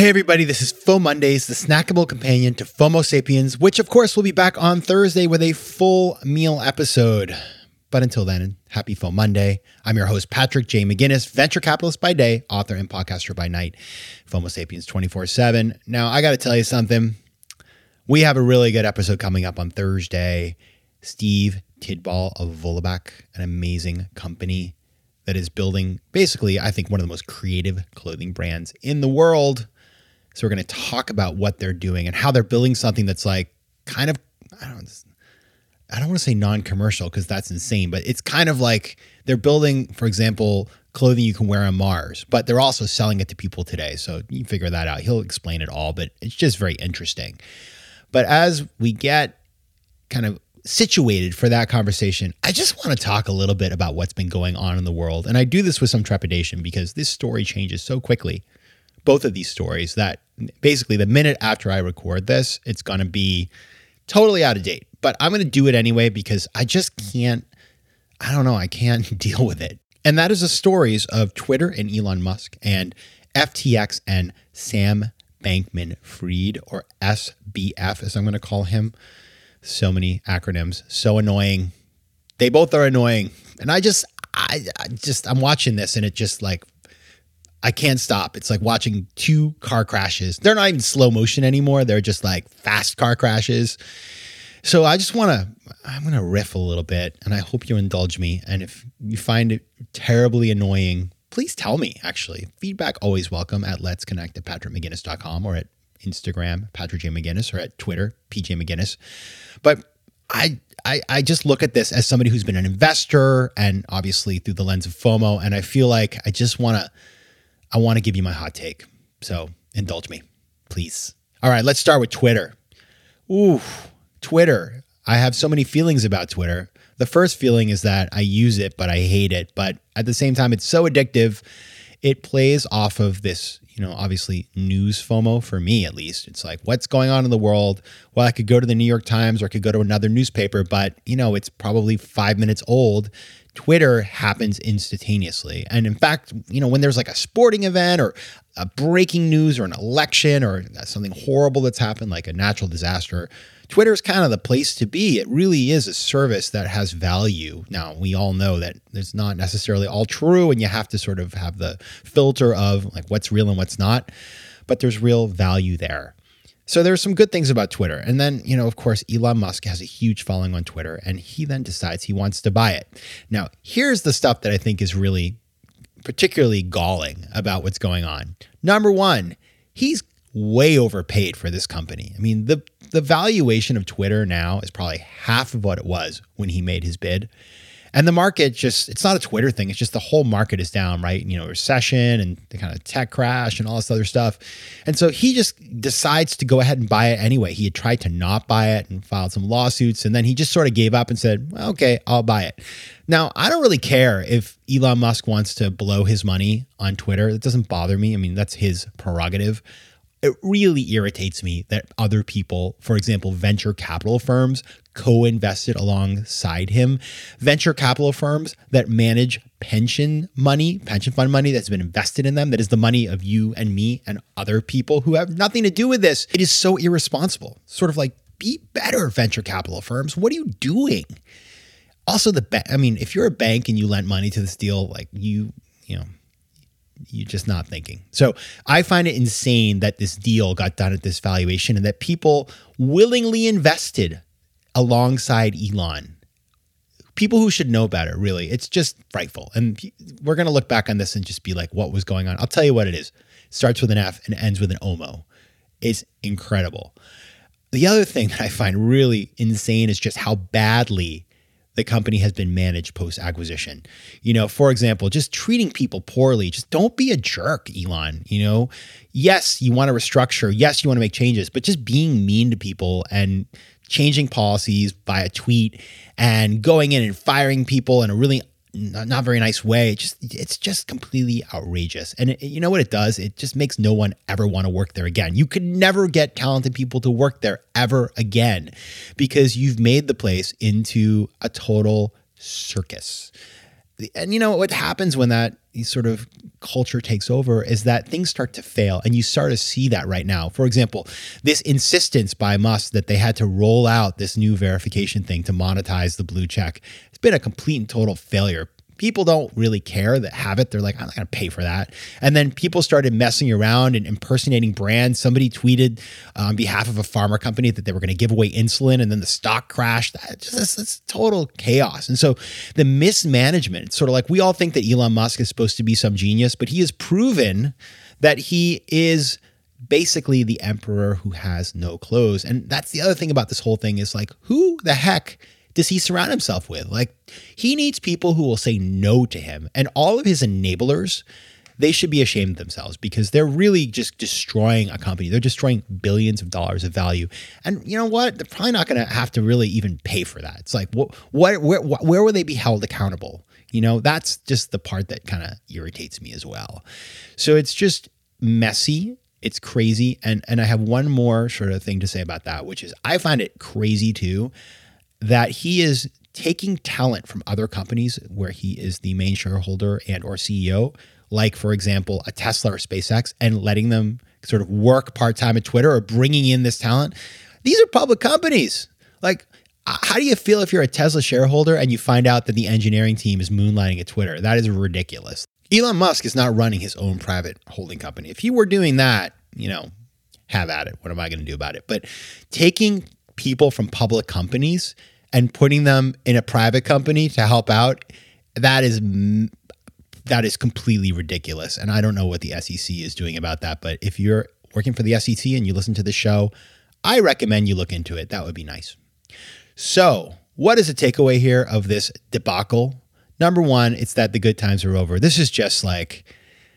Hey everybody, this is FOMO Mondays, the snackable companion to FOMO Sapiens, which of course will be back on Thursday with a full meal episode. But until then, happy FOMO Monday. I'm your host, Patrick J. McGinnis, venture capitalist by day, author and podcaster by night, FOMO Sapiens 24 7. Now, I got to tell you something. We have a really good episode coming up on Thursday. Steve Tidball of Vollebak, an amazing company that is building basically, I think, one of the most creative clothing brands in the world. So we're going to talk about what they're doing and how they're building something that's like kind of I don't I don't want to say non-commercial because that's insane, but it's kind of like they're building, for example, clothing you can wear on Mars, but they're also selling it to people today. So you figure that out. He'll explain it all, but it's just very interesting. But as we get kind of situated for that conversation, I just want to talk a little bit about what's been going on in the world. And I do this with some trepidation because this story changes so quickly both of these stories that basically the minute after I record this, it's going to be totally out of date. But I'm going to do it anyway because I just can't, I don't know, I can't deal with it. And that is the stories of Twitter and Elon Musk and FTX and Sam Bankman Fried, or SBF, as I'm going to call him. So many acronyms, so annoying. They both are annoying. And I just, I, I just, I'm watching this and it just like I can't stop. It's like watching two car crashes. They're not even slow motion anymore. They're just like fast car crashes. So I just want to, I'm going to riff a little bit and I hope you indulge me. And if you find it terribly annoying, please tell me actually. Feedback always welcome at let's connect at patrickmcginnis.com or at Instagram, Patrick J. McGinnis, or at Twitter, PJ McGinnis. But I, I, I just look at this as somebody who's been an investor and obviously through the lens of FOMO. And I feel like I just want to, I want to give you my hot take. So indulge me, please. All right, let's start with Twitter. Ooh, Twitter. I have so many feelings about Twitter. The first feeling is that I use it, but I hate it. But at the same time, it's so addictive. It plays off of this, you know, obviously news FOMO for me at least. It's like, what's going on in the world? Well, I could go to the New York Times or I could go to another newspaper, but, you know, it's probably five minutes old Twitter happens instantaneously. And in fact, you know, when there's like a sporting event or a breaking news or an election or something horrible that's happened, like a natural disaster, Twitter is kind of the place to be. It really is a service that has value. Now, we all know that it's not necessarily all true, and you have to sort of have the filter of like what's real and what's not, but there's real value there. So there's some good things about Twitter. And then, you know, of course, Elon Musk has a huge following on Twitter and he then decides he wants to buy it. Now, here's the stuff that I think is really particularly galling about what's going on. Number 1, he's way overpaid for this company. I mean, the the valuation of Twitter now is probably half of what it was when he made his bid. And the market just, it's not a Twitter thing. It's just the whole market is down, right? You know, recession and the kind of tech crash and all this other stuff. And so he just decides to go ahead and buy it anyway. He had tried to not buy it and filed some lawsuits. And then he just sort of gave up and said, okay, I'll buy it. Now, I don't really care if Elon Musk wants to blow his money on Twitter. It doesn't bother me. I mean, that's his prerogative it really irritates me that other people, for example, venture capital firms, co invested alongside him. Venture capital firms that manage pension money, pension fund money that's been invested in them, that is the money of you and me and other people who have nothing to do with this. It is so irresponsible. Sort of like, be better, venture capital firms. What are you doing? Also, the ba- I mean, if you're a bank and you lent money to this deal, like you, you know, you're just not thinking. So I find it insane that this deal got done at this valuation and that people willingly invested alongside Elon. People who should know better, really. It's just frightful. And we're going to look back on this and just be like, what was going on? I'll tell you what it is. It starts with an F and ends with an OMO. It's incredible. The other thing that I find really insane is just how badly the company has been managed post acquisition. You know, for example, just treating people poorly. Just don't be a jerk, Elon. You know, yes, you want to restructure. Yes, you want to make changes, but just being mean to people and changing policies by a tweet and going in and firing people in a really not, not very nice way. It just it's just completely outrageous. And it, you know what it does? It just makes no one ever want to work there again. You could never get talented people to work there ever again because you've made the place into a total circus. And you know what happens when that sort of culture takes over is that things start to fail and you start to see that right now. For example, this insistence by Musk that they had to roll out this new verification thing to monetize the blue check been a complete and total failure. People don't really care that have it. They're like, I'm not going to pay for that. And then people started messing around and impersonating brands. Somebody tweeted on behalf of a pharma company that they were going to give away insulin, and then the stock crashed. That just it's total chaos. And so the mismanagement, it's sort of like we all think that Elon Musk is supposed to be some genius, but he has proven that he is basically the emperor who has no clothes. And that's the other thing about this whole thing is like, who the heck does he surround himself with? Like, he needs people who will say no to him. And all of his enablers, they should be ashamed of themselves because they're really just destroying a company. They're destroying billions of dollars of value. And you know what? They're probably not going to have to really even pay for that. It's like, what, what, where, where will they be held accountable? You know, that's just the part that kind of irritates me as well. So it's just messy. It's crazy. And, and I have one more sort of thing to say about that, which is I find it crazy too that he is taking talent from other companies where he is the main shareholder and or CEO, like for example, a Tesla or SpaceX and letting them sort of work part-time at Twitter or bringing in this talent. These are public companies. Like how do you feel if you're a Tesla shareholder and you find out that the engineering team is moonlighting at Twitter? That is ridiculous. Elon Musk is not running his own private holding company. If he were doing that, you know, have at it. What am I going to do about it? But taking people from public companies and putting them in a private company to help out, that is that is completely ridiculous. And I don't know what the SEC is doing about that. But if you're working for the SEC and you listen to the show, I recommend you look into it. That would be nice. So, what is the takeaway here of this debacle? Number one, it's that the good times are over. This is just like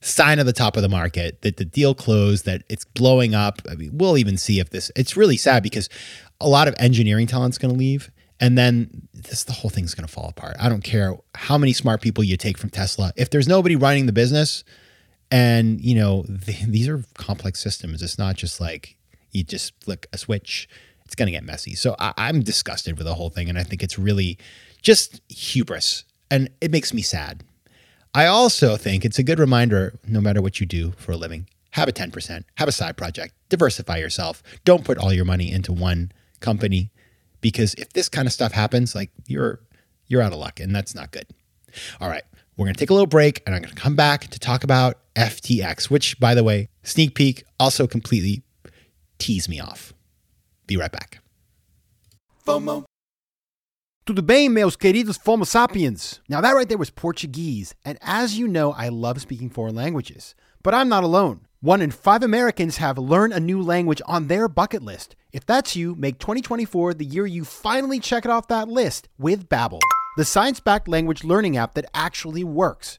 sign of the top of the market that the deal closed, that it's blowing up. I mean, we'll even see if this. It's really sad because a lot of engineering talent's going to leave, and then this the whole thing's going to fall apart. I don't care how many smart people you take from Tesla. If there's nobody running the business, and you know these are complex systems, it's not just like you just flick a switch. It's going to get messy. So I, I'm disgusted with the whole thing, and I think it's really just hubris, and it makes me sad. I also think it's a good reminder, no matter what you do for a living, have a 10%, have a side project, diversify yourself. Don't put all your money into one company because if this kind of stuff happens, like you're you're out of luck and that's not good. All right, we're going to take a little break and I'm going to come back to talk about FTX, which by the way, sneak peek also completely tease me off. Be right back. FOMO. Tudo bem, meus queridos Fomo sapiens? Now, that right there was Portuguese, and as you know, I love speaking foreign languages. But I'm not alone. One in five Americans have learned a new language on their bucket list. If that's you, make 2024 the year you finally check it off that list with Babbel, the science-backed language learning app that actually works.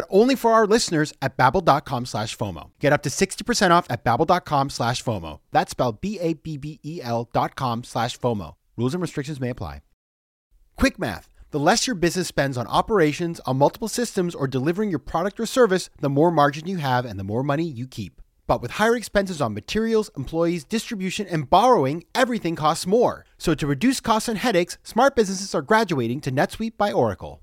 but only for our listeners at babbel.com slash FOMO. Get up to 60% off at babbel.com slash FOMO. That's spelled B-A-B-B-E-L dot com slash FOMO. Rules and restrictions may apply. Quick math. The less your business spends on operations, on multiple systems, or delivering your product or service, the more margin you have and the more money you keep. But with higher expenses on materials, employees, distribution, and borrowing, everything costs more. So to reduce costs and headaches, smart businesses are graduating to NetSuite by Oracle.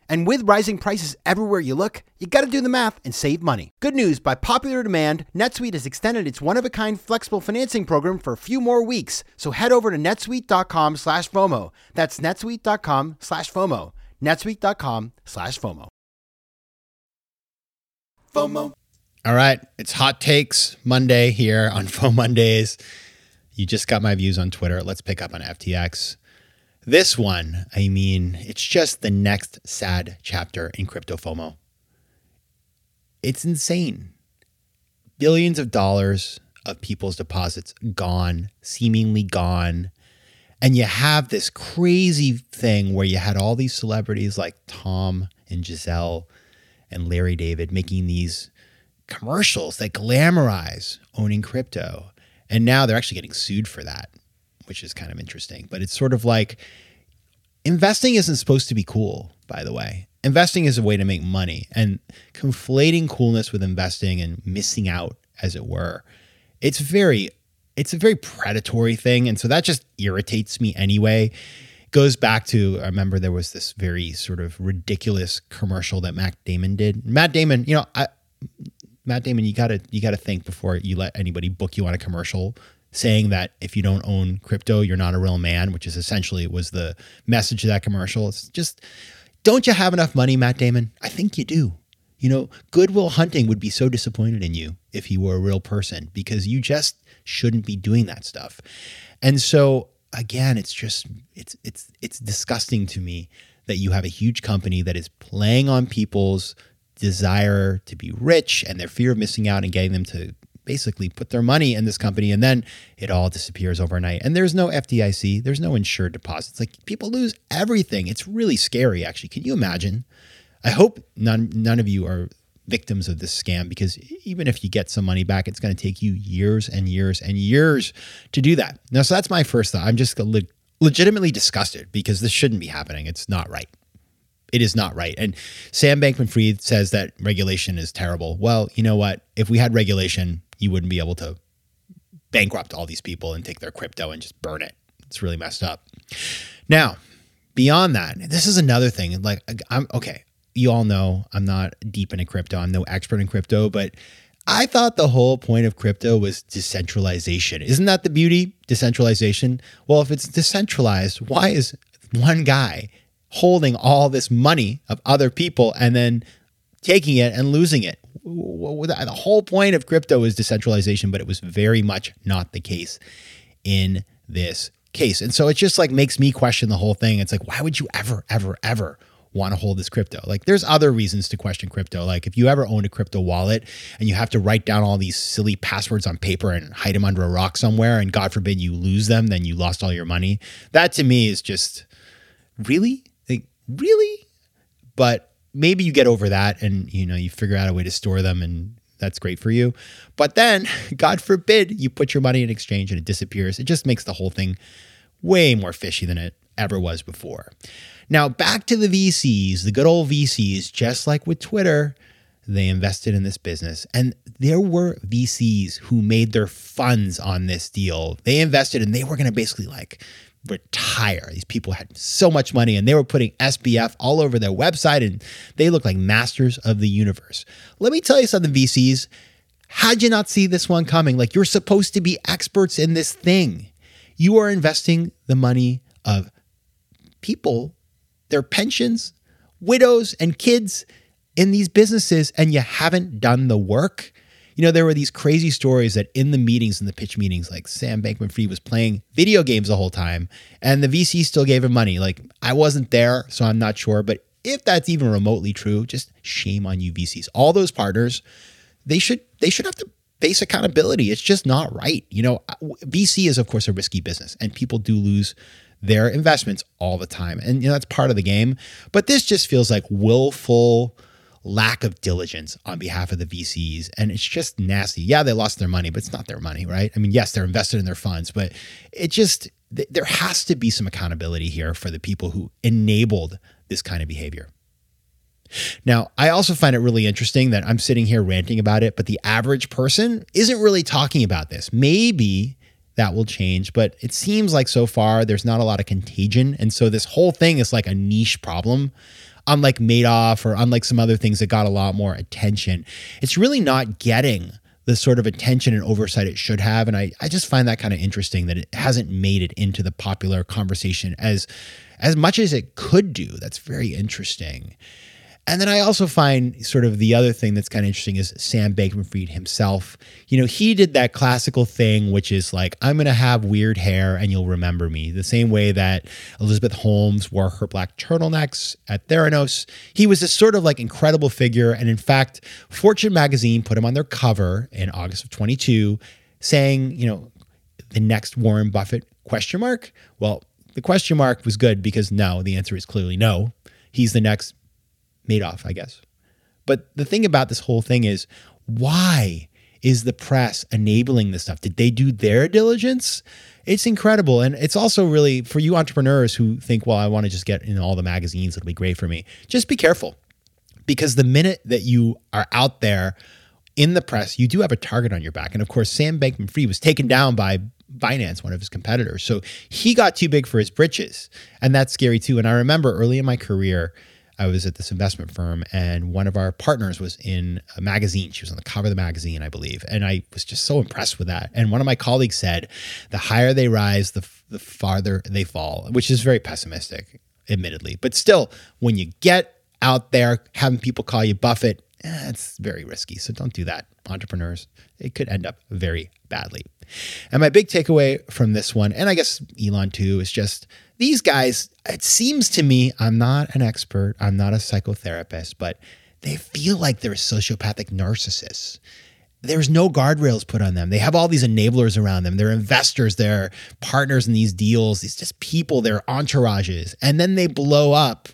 And with rising prices everywhere you look, you gotta do the math and save money. Good news, by popular demand, NetSuite has extended its one-of-a-kind flexible financing program for a few more weeks. So head over to netsuite.com slash FOMO. That's netsuite.com slash FOMO. netsuite.com slash FOMO. FOMO. All right, it's Hot Takes Monday here on FOMO Mondays. You just got my views on Twitter. Let's pick up on FTX. This one, I mean, it's just the next sad chapter in crypto FOMO. It's insane. Billions of dollars of people's deposits gone, seemingly gone. And you have this crazy thing where you had all these celebrities like Tom and Gisele and Larry David making these commercials that glamorize owning crypto. And now they're actually getting sued for that which is kind of interesting. But it's sort of like investing isn't supposed to be cool, by the way. Investing is a way to make money, and conflating coolness with investing and missing out, as it were, it's very, it's a very predatory thing, and so that just irritates me anyway. Goes back to I remember there was this very sort of ridiculous commercial that Matt Damon did. Matt Damon, you know, I, Matt Damon, you gotta you gotta think before you let anybody book you on a commercial saying that if you don't own crypto, you're not a real man, which is essentially was the message of that commercial. It's just, don't you have enough money, Matt Damon? I think you do. You know, Good Will Hunting would be so disappointed in you if he were a real person because you just shouldn't be doing that stuff. And so again, it's just it's it's it's disgusting to me that you have a huge company that is playing on people's desire to be rich and their fear of missing out and getting them to basically put their money in this company and then it all disappears overnight. And there's no FDIC, there's no insured deposits. Like people lose everything. It's really scary, actually. Can you imagine? I hope none none of you are victims of this scam because even if you get some money back, it's going to take you years and years and years to do that. Now, so that's my first thought. I'm just le- legitimately disgusted because this shouldn't be happening. It's not right. It is not right. And Sam Bankman Fried says that regulation is terrible. Well, you know what? If we had regulation, you wouldn't be able to bankrupt all these people and take their crypto and just burn it. It's really messed up. Now, beyond that, this is another thing. Like, I'm okay. You all know I'm not deep into crypto. I'm no expert in crypto, but I thought the whole point of crypto was decentralization. Isn't that the beauty? Decentralization. Well, if it's decentralized, why is one guy holding all this money of other people and then taking it and losing it? The whole point of crypto is decentralization, but it was very much not the case in this case. And so it just like makes me question the whole thing. It's like, why would you ever, ever, ever want to hold this crypto? Like there's other reasons to question crypto. Like if you ever owned a crypto wallet and you have to write down all these silly passwords on paper and hide them under a rock somewhere, and God forbid you lose them, then you lost all your money. That to me is just really, like, really? But maybe you get over that and you know you figure out a way to store them and that's great for you. But then god forbid you put your money in exchange and it disappears. It just makes the whole thing way more fishy than it ever was before. Now back to the vcs the good old vcs just like with twitter they invested in this business. And there were vcs who made their funds on this deal. They invested and they were going to basically like retire. These people had so much money and they were putting SBF all over their website and they look like masters of the universe. Let me tell you something, VCs. How'd you not see this one coming? Like you're supposed to be experts in this thing. You are investing the money of people, their pensions, widows, and kids in these businesses, and you haven't done the work you know, there were these crazy stories that in the meetings, in the pitch meetings, like Sam Bankman Fried was playing video games the whole time and the VC still gave him money. Like, I wasn't there, so I'm not sure. But if that's even remotely true, just shame on you VCs. All those partners, they should they should have to face accountability. It's just not right. You know, VC is of course a risky business and people do lose their investments all the time. And you know, that's part of the game. But this just feels like willful lack of diligence on behalf of the VCs. And it's just nasty. Yeah, they lost their money, but it's not their money, right? I mean, yes, they're invested in their funds, but it just, th- there has to be some accountability here for the people who enabled this kind of behavior. Now, I also find it really interesting that I'm sitting here ranting about it, but the average person isn't really talking about this. Maybe that will change, but it seems like so far there's not a lot of contagion. And so this whole thing is like a niche problem. Unlike Madoff or unlike some other things that got a lot more attention, it's really not getting the sort of attention and oversight it should have. And I, I just find that kind of interesting that it hasn't made it into the popular conversation as as much as it could do. That's very interesting. And then I also find sort of the other thing that's kind of interesting is Sam Bankman Fried himself. You know, he did that classical thing, which is like, I'm going to have weird hair and you'll remember me. The same way that Elizabeth Holmes wore her black turtlenecks at Theranos. He was this sort of like incredible figure. And in fact, Fortune magazine put him on their cover in August of 22, saying, you know, the next Warren Buffett question mark. Well, the question mark was good because no, the answer is clearly no. He's the next Madoff, I guess. But the thing about this whole thing is why is the press enabling this stuff? Did they do their diligence? It's incredible. And it's also really for you entrepreneurs who think, well, I want to just get in all the magazines, it'll be great for me. Just be careful because the minute that you are out there in the press, you do have a target on your back. And of course, Sam Bankman Fried was taken down by Binance, one of his competitors. So he got too big for his britches. And that's scary too. And I remember early in my career, I was at this investment firm, and one of our partners was in a magazine. She was on the cover of the magazine, I believe, and I was just so impressed with that. And one of my colleagues said, "The higher they rise, the the farther they fall," which is very pessimistic, admittedly. But still, when you get out there having people call you Buffett, eh, it's very risky. So don't do that, entrepreneurs. It could end up very badly. And my big takeaway from this one, and I guess Elon too, is just these guys, it seems to me, I'm not an expert, I'm not a psychotherapist, but they feel like they're sociopathic narcissists. There's no guardrails put on them. They have all these enablers around them. They're investors, they're partners in these deals, these just people, they're entourages. And then they blow up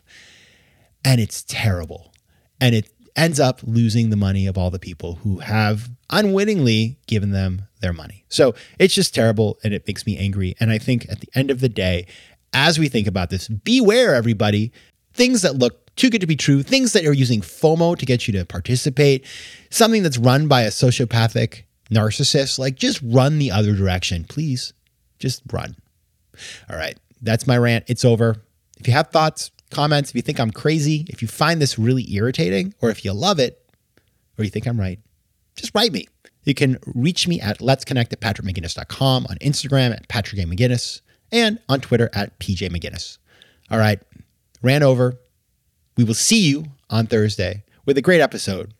and it's terrible. And it ends up losing the money of all the people who have unwittingly given them their money. So it's just terrible and it makes me angry. And I think at the end of the day, as we think about this, beware, everybody. Things that look too good to be true, things that are using FOMO to get you to participate, something that's run by a sociopathic narcissist, like just run the other direction, please. Just run. All right, that's my rant. It's over. If you have thoughts, comments, if you think I'm crazy, if you find this really irritating, or if you love it, or you think I'm right, just write me. You can reach me at let's connect at patrickmcginnis.com, on Instagram at Patrick A. McGinnis, and on Twitter at PJ McGinnis. All right, ran over. We will see you on Thursday with a great episode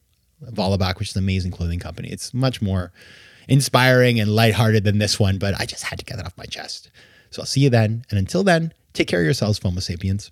of Vollebak, which is an amazing clothing company. It's much more inspiring and lighthearted than this one, but I just had to get that off my chest. So I'll see you then. And until then, take care of yourselves, FOMO sapiens.